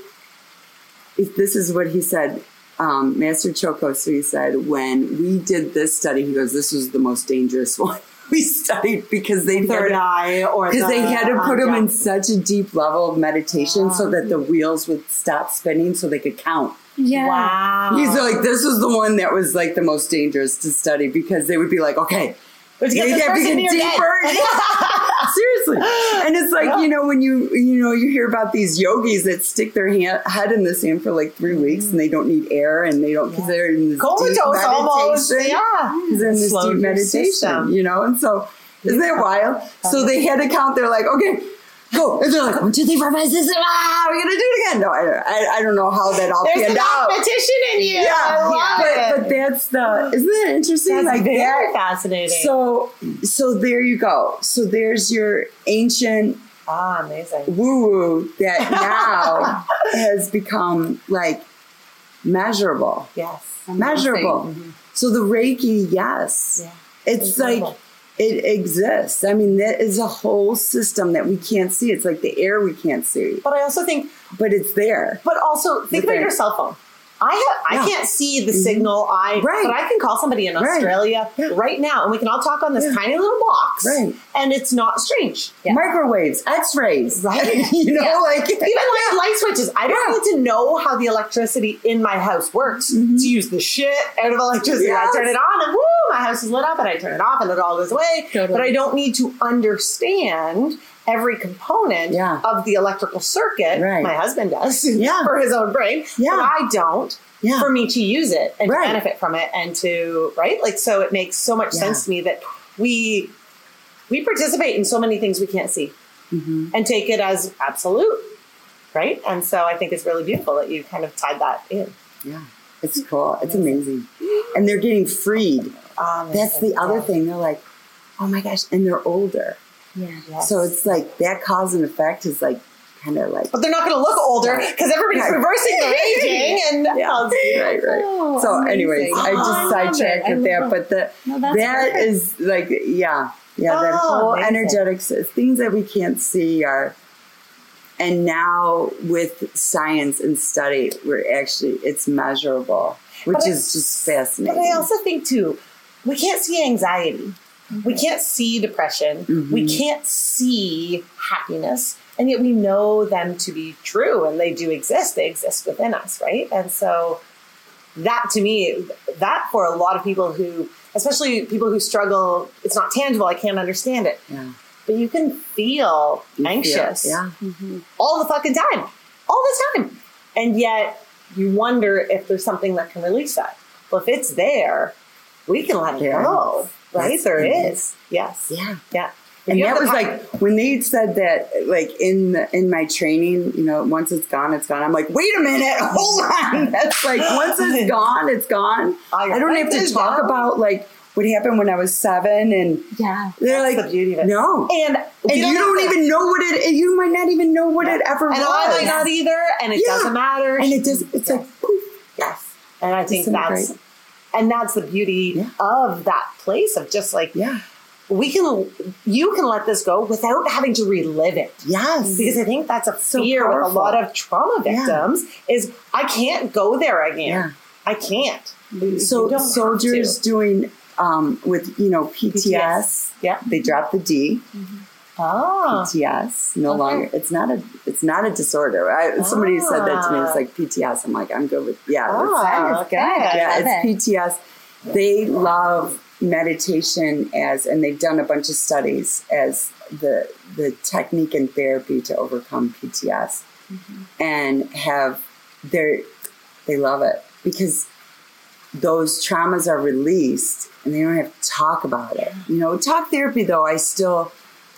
if this is what he said um, master Choa Kok Sui he said when we did this study he goes this was the most dangerous one we studied because they Third eye or because they had to put uh, them in such a deep level of meditation so that the wheels would stop spinning so they could count. Yeah. Wow. He's like, this was the one that was like the most dangerous to study because they would be like, okay, Let's get you this to person get deeper. Seriously. And it's like, Yeah. you know, when you, you know, you hear about these yogis that stick their hand, head in the sand for like three weeks and they don't need air and they don't, because they're in this Comatose deep almost. meditation. Yeah. Because they're in this Slowed deep meditation, system. you know? And so, isn't that wild? So they had to count, they're like, okay, go. And they're like, one, two, three, four, five, six, seven, ah, we're going to do it again. No, I, I, I don't know how that all There's panned out. competition in you. I love but, it. but that's the, isn't that interesting? That's like very that. fascinating. So, so there you go. So there's your ancient ah, amazing. woo woo that now has become like measurable, Yes. measurable. So the Reiki, yes, Yeah. it's Incredible. like it exists. I mean, that is a whole system that we can't see. It's like the air we can't see, But I also think, but it's there. but also think about your cell phone. I have, I can't see the mm-hmm. signal. I Right. but I can call somebody in Australia Yeah. right now, and we can all talk on this Yeah. tiny little box, Right. And it's not strange, Yeah. Microwaves, X-rays, Right. you know, Yeah. like Even like light switches. I don't Yeah. need to know how the electricity in my house works mm-hmm. to use the shit out of electricity. Yes. I turn it on and woo, my house is lit up, and I turn it off and it all goes away. Totally. But I don't need to understand every component Yeah. of the electrical circuit. Right. My husband does Yeah. for his own brain. Yeah. But I don't. Yeah. For me to use it and Right. benefit from it and to right, like so, it makes so much sense to me that we we participate in so many things we can't see Mm-hmm. and take it as absolute, right? And so I think it's really beautiful that you kind of tied that in. Yeah, it's cool. It's amazing. And they're getting freed. Um, That's the other thing. They're like, oh my gosh, and they're older. Yeah. So it's like that cause and effect is like kind of like But they're not going to look older because everybody's Right. reversing their aging, and And oh, right, right. Oh, so, anyways, amazing. I Oh, I just sidetracked with that, but the No, that perfect. is like, yeah, yeah, that Oh, whole amazing. energetics, uh, things that we can't see are. And now with science and study, we're actually it's measurable, which But is I- just fascinating. But I also think too, we can't see anxiety. We can't see depression. We mm-hmm. can't see happiness. And yet we know them to be true and they do exist. They exist within us, right? And so that to me, that for a lot of people who, especially people who struggle, it's not tangible, I can't understand it. yeah, But you can feel You feel- anxious yeah, mm-hmm. all the fucking time, all the time. And yet you wonder if there's something that can release that. Well, if it's there, we can let it There go, is. Right? Yes, there there is. Yes. yeah. Yeah. And You that was like when they said that, like in the, in my training, you know, once it's gone, it's gone. I'm like, wait a minute, hold on. That's like once it's gone, it's gone. Oh, you're I don't have to talk about like what happened when I was seven, and Yeah. they're like, the beauty of it. no, and and you don't have to- even know what it. You might not even know what it ever and was. I might not either, and it Yeah. doesn't matter. and it just, it's like, poof. yes. And I think that's great? And that's the beauty Yeah. of that place of just like yeah, we can you can let this go without having to relive it. yes, because I think that's a So fear with a lot of trauma Yeah. victims is I can't go there again. Yeah. I can't. So soldiers doing um, with you know PTS, PTS. Yeah. they drop the D. Ah. Oh. PTS. No Okay. longer. It's not a. It's not a disorder. I, somebody said that to me. It's Ah. like PTS. I'm like, I'm good with. Yeah. it's- Oh, That is okay. good. yeah, it's it. PTS. They love meditation as, and they've done a bunch of studies as the the technique and therapy to overcome PTS, mm-hmm. and have their they love it because those traumas are released and they don't have to talk about it. You know, talk therapy though, I still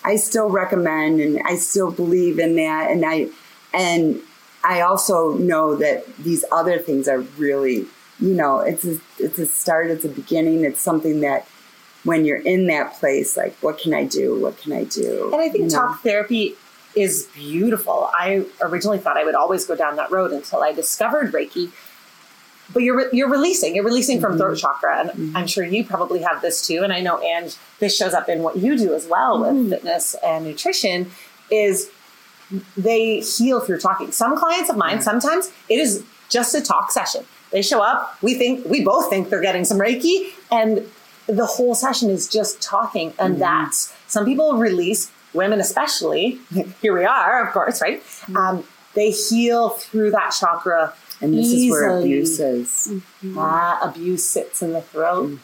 I still recommend and I still believe in that and I and I also know that these other things are really, you know, it's a it's a start, it's a beginning, it's something that when you're in that place, like what can I do? What can I do? And I think You know? talk therapy is beautiful. I originally thought I would always go down that road until I discovered Reiki. But you're re- you're releasing. You're releasing from throat mm-hmm. chakra, and mm-hmm. I'm sure you probably have this too. And I know, and this shows up in what you do as well with mm-hmm. fitness and nutrition. Is they heal through talking. Some clients of mine, sometimes it is just a talk session. They show up. We think we both think they're getting some Reiki, and the whole session is just talking. And that's some people release women, especially. Here we are, of course, right? Um, they heal through that chakra. And this is where abuse is. Ah, abuse sits in the throat.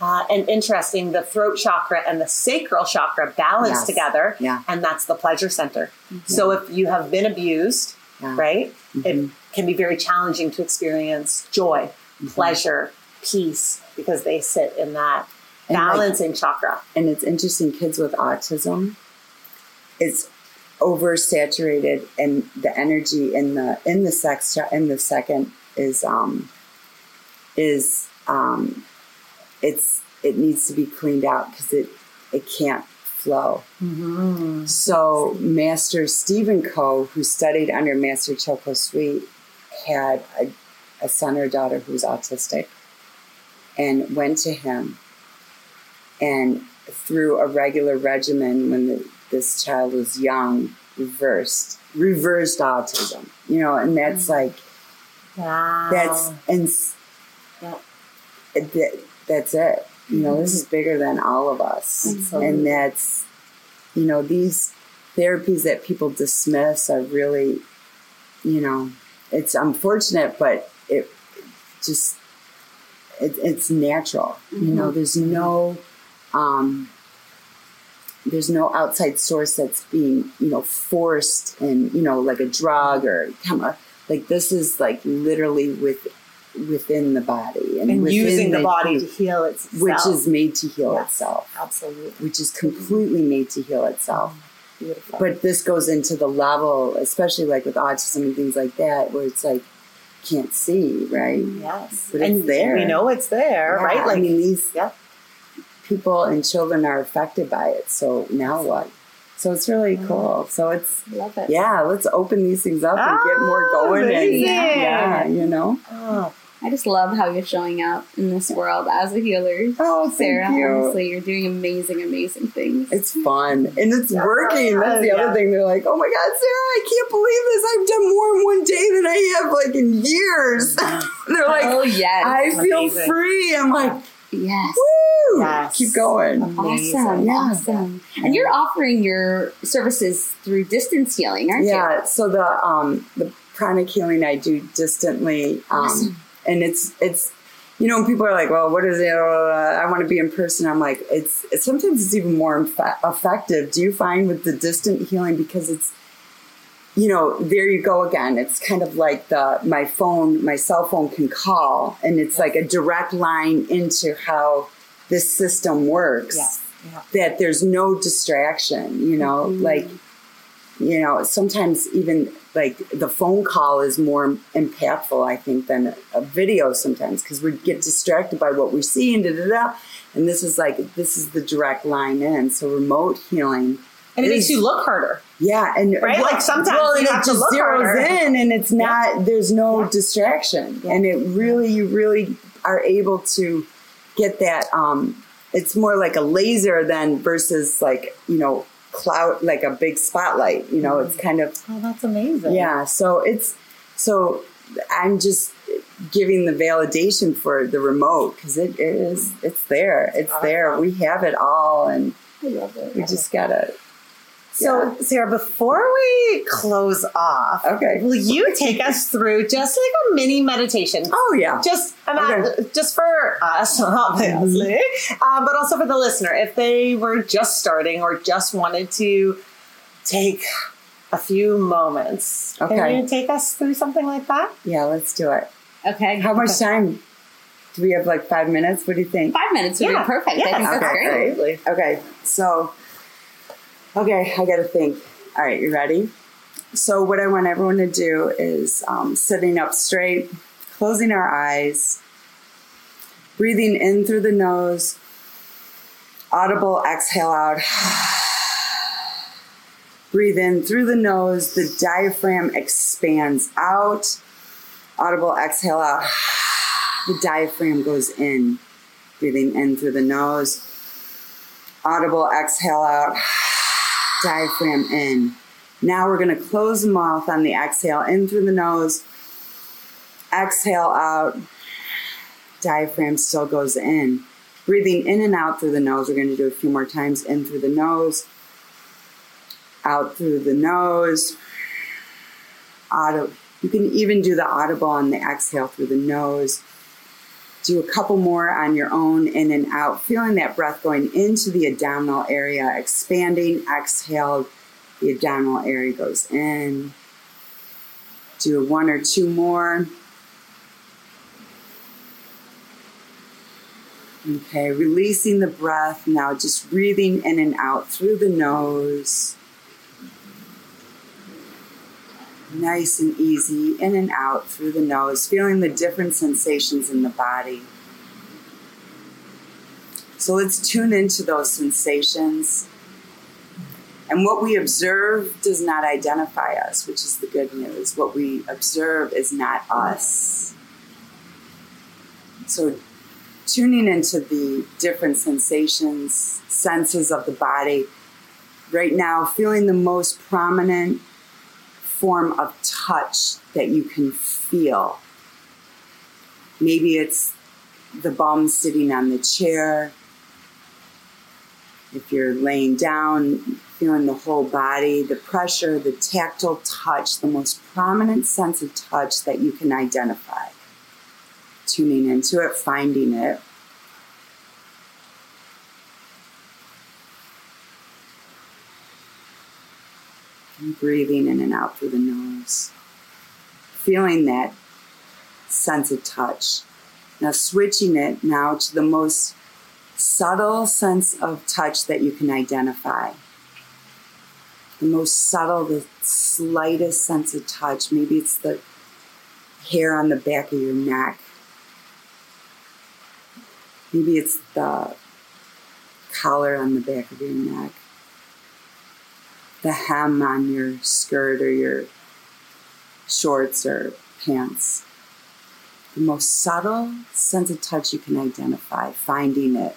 Uh, and interesting, the throat chakra and the sacral chakra balance Yes. together, Yeah. and that's the pleasure center. So if you have been abused, Yeah. right, it can be very challenging to experience joy, pleasure, peace, because they sit in that And like- balancing chakra. and it's interesting kids with autism is oversaturated and the energy in the in the sex in the second is um is um it's it needs to be cleaned out because it it can't flow. So master Stephen Co who studied under master Choa Kok Sui had a, a son or daughter who was autistic and went to him and through a regular regimen when the, this child was young reversed reversed autism you know and that's mm. like Wow. that's and that, that's it you know this is mm. bigger than all of us. Absolutely. and that's you know these therapies that people dismiss are really you know it's unfortunate but it just it, it's natural you know mm-hmm. there's no um there's no outside source that's being you know forced and you know like a drug or come like this is like literally with within the body and within using the body to heal itself. which is made to heal Yes. itself absolutely which is completely made to heal itself mm-hmm. beautiful. but this goes into the level especially like with autism and things like that where it's like can't see right yes, But it's there. We know it's there, Yeah, right? i mean these yeah. People and children are affected by it so now what So it's really cool. So it's Love it. yeah, let's open these things up and get more Oh, going. And, yeah, you know. Oh, I just love how you're showing up in this world as a healer. Oh, thank Sarah, you. honestly, you're doing amazing, amazing things. It's fun and it's working. That's the Yeah. other thing. They're like, "Oh my god, Sarah, I can't believe this! I've done more in one day than I have like in years." They're like, oh yes, "I feel Amazing. free." I'm like, yes. "Woo! Yes. Keep going." Amazing. Awesome, Yeah. awesome. And you're offering your services through distance healing, aren't you? Yeah. So the um the pranic healing I do distantly, um, Awesome. and it's it's you know people are like, well, what is it? Uh, I want to be in person. I'm like, it's, it's sometimes it's even more infa- effective. Do you find with the distant healing because it's you know there you go again. It's kind of like the my phone, my cell phone can call, and it's like a direct line into how this system works. yes. Yeah. That there's no distraction. You know, mm-hmm. like you know, sometimes even like the phone call is more impactful, I think, than a video sometimes because we get distracted by what we see and da da da. And this is like, this is the direct line in. So remote healing. And it makes you look harder. Yeah. And Right? well, Like sometimes well, it just zeroes harder. in and it's not, there's no Yeah. distraction. And it really, you really are able to get that. Um, it's more like a laser than versus like, you know, cloud, like a big spotlight. You know, it's kind of, Oh, that's amazing. yeah, so it's so I'm just giving the validation for the remote because it is it's there, it's there. We have it all, and I love it. we just gotta. So, Sarah, before we close off, Okay. will you take us through just like a mini meditation? Oh yeah, Just, and Okay. Just for us, obviously, uh, but also for the listener, if they were just starting or just wanted to take a few moments, Okay. can you take us through something like that? yeah. Let's do it. Okay. How much time? Do we have like five minutes? What do you think? Five minutes would be perfect. I think that's Okay, great. Absolutely. Okay, so, okay, I gotta think. All right, you ready? So, what I want everyone to do is um, sitting up straight, closing our eyes, breathing in through the nose, audible exhale out. Breathe in through the nose, the diaphragm expands out. Audible exhale out. The diaphragm goes in. Breathing in through the nose. Audible exhale out. Diaphragm in. Now we're going to close the mouth on the exhale in through the nose. Exhale out. Diaphragm still goes in. Breathing in and out through the nose. We're going to do a few more times. In through the nose. Out through the nose. Auto. You can even do the audible on the exhale through the nose. Do a couple more on your own, in and out, feeling that breath going into the abdominal area, expanding. Exhale, the abdominal area goes in. Do one or two more. Okay, releasing the breath now, just breathing in and out through the nose. Nice and easy, in and out through the nose, feeling the different sensations in the body. So let's tune into those sensations. And what we observe does not identify us, which is the good news. What we observe is not us. So tuning into the different sensations, senses of the body. Right now, feeling the most prominent form of touch that you can feel. Maybe it's the bum sitting on the chair. If you're laying down, feeling the whole body, the pressure, the tactile touch, the most prominent sense of touch that you can identify. Tuning into it, finding it. And breathing in and out through the nose. Feeling that sense of touch. Now, switching it now to the most subtle sense of touch that you can identify. The most subtle, the slightest sense of touch. Maybe it's the hair on the back of your neck. Maybe it's the collar on the back of your neck. The hem on your skirt or your shorts or pants. The most subtle sense of touch you can identify, finding it.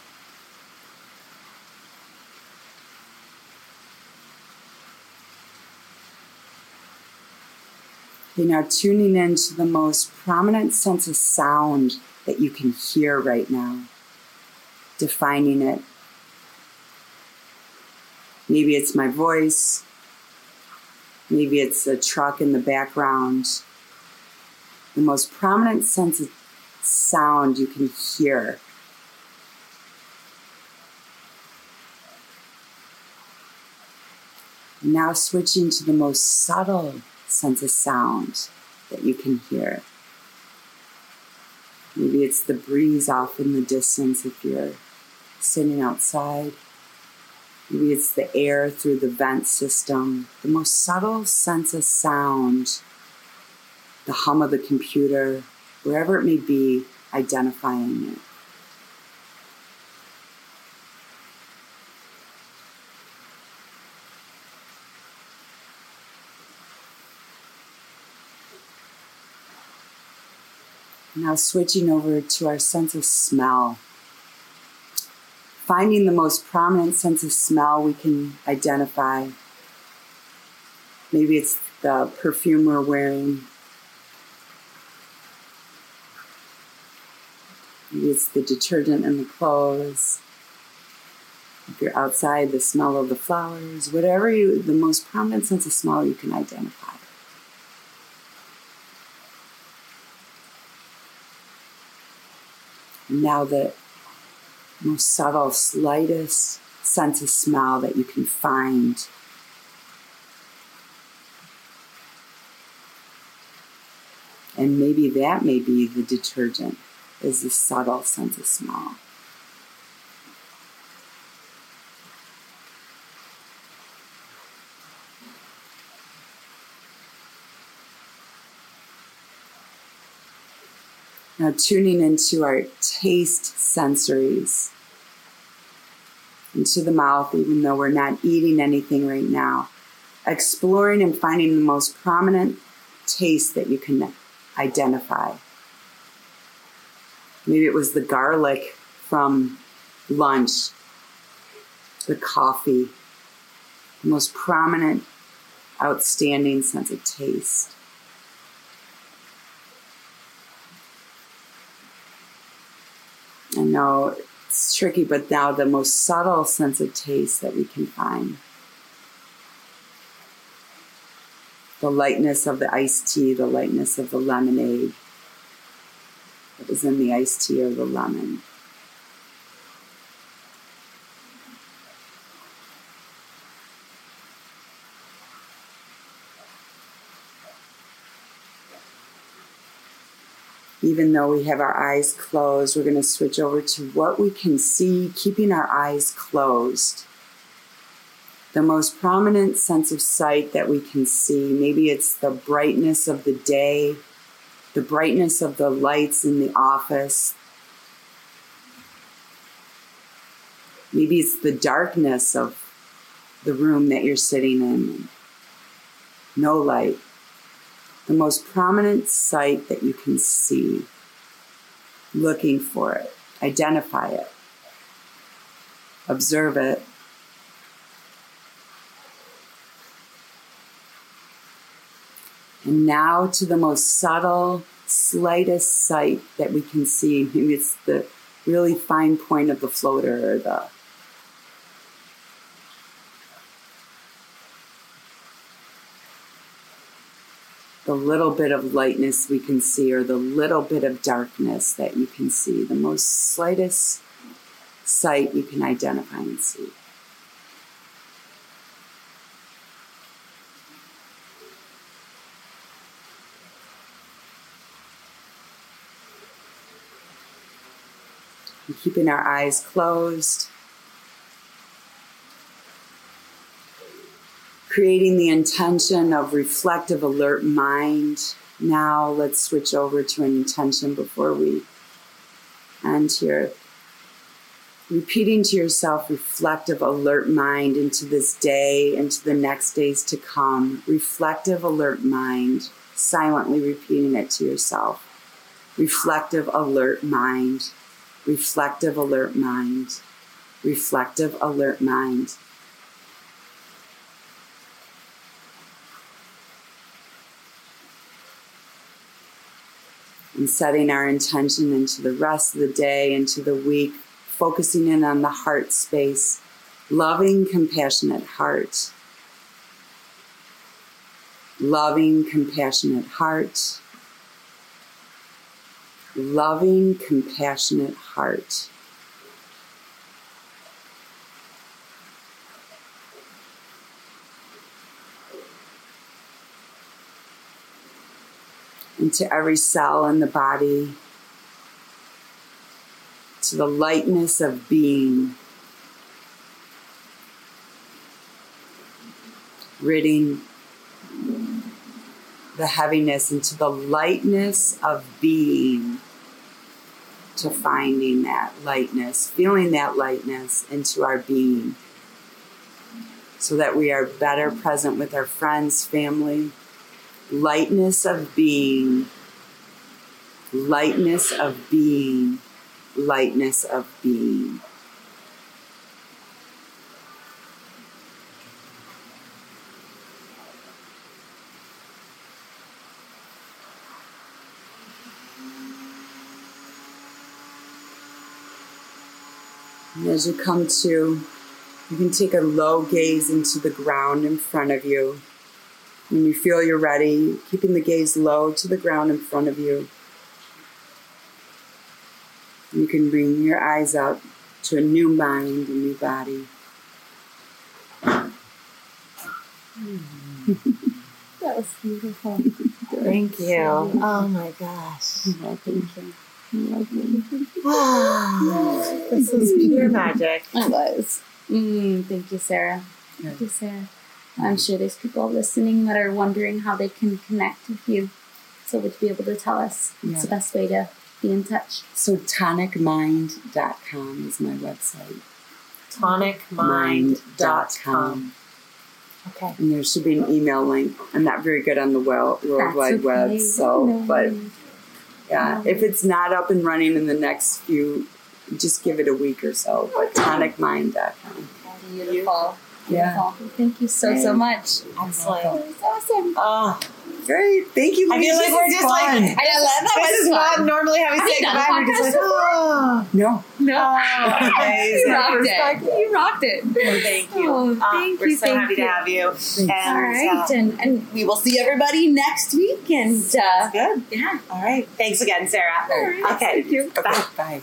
Okay, now tuning into the most prominent sense of sound that you can hear right now, defining it. Maybe it's my voice, maybe it's a truck in the background. The most prominent sense of sound you can hear. Now switching to the most subtle sense of sound that you can hear. Maybe it's the breeze off in the distance if you're sitting outside. Maybe it's the air through the vent system. The most subtle sense of sound, the hum of the computer, wherever it may be, identifying it. Now, switching over to our sense of smell. Finding the most prominent sense of smell we can identify. Maybe it's the perfume we're wearing. Maybe it's the detergent in the clothes. If you're outside, the smell of the flowers, whatever you, the most prominent sense of smell you can identify. now the most subtle, slightest sense of smell that you can find. And maybe that may be the detergent, is the subtle sense of smell. Now, tuning into our taste sensories, into the mouth, even though we're not eating anything right now. Exploring and finding the most prominent taste that you can identify. Maybe it was the garlic from lunch, the coffee, the most prominent, outstanding sense of taste. I know it's tricky, but now the most subtle sense of taste that we can find. The lightness of the iced tea, the lightness of the lemonade that is in the iced tea or the lemon. Even though we have our eyes closed, we're going to switch over to what we can see, keeping our eyes closed. The most prominent sense of sight that we can see, maybe it's the brightness of the day, the brightness of the lights in the office. Maybe it's the darkness of the room that you're sitting in. No light the most prominent sight that you can see, looking for it, identify it, observe it. And now to the most subtle, slightest sight that we can see. Maybe it's the really fine point of the floater or the the little bit of lightness we can see or the little bit of darkness that you can see, the most slightest sight you can identify and see. And keeping our eyes closed. Creating the intention of reflective, alert mind. Now let's switch over to an intention before we end here. repeating to yourself reflective, alert mind into this day, into the next days to come. Reflective, alert mind, silently repeating it to yourself. Reflective, alert mind, reflective, alert mind, reflective, alert mind. And setting our intention into the rest of the day, into the week, focusing in on the heart space, loving, compassionate heart. Loving, compassionate heart. Loving, compassionate heart. Into every cell in the body, to the lightness of being, ridding the heaviness into the lightness of being, to finding that lightness, feeling that lightness into our being, so that we are better present with our friends, family. Lightness of being, lightness of being lightness of being. And as you come to, you can take a low gaze into the ground in front of you. When you feel you're ready, keeping the gaze low to the ground in front of you. You can bring your eyes up to a new mind, a new body. that was beautiful. Thank you. Oh my gosh. Thank you. this is pure magic. It was. Mm, thank you, Sarah. Thank you, Sarah. I'm sure there's people listening that are wondering how they can connect with you. So would you be able to tell us Yeah. what's the best way to be in touch? So tonicmind.com is my website. Tonicmind.com. Okay. And there should be an email link. I'm not very good on the well, World Wide That's Web, so No but worries. yeah, if it's not up and running in the next few, just give it a week or so. But tonicmind.com. Beautiful. Yeah. Beautiful. Thank you so, so much. Excellent. That was awesome. Oh, Great. Thank you. I feel like This we're is just like- I love that this is was not normally how we Have say you done a goodbye. We're just like, podcast oh. No. No. Oh, you rocked it. You rocked it. Thank you. Oh, Uh, thank we're so thank happy you. to have you. And, All right, uh, and, and we will see everybody next week. And uh, good. yeah, All right. Thanks again, Sarah. All right. Okay. Thank you. Bye. Bye.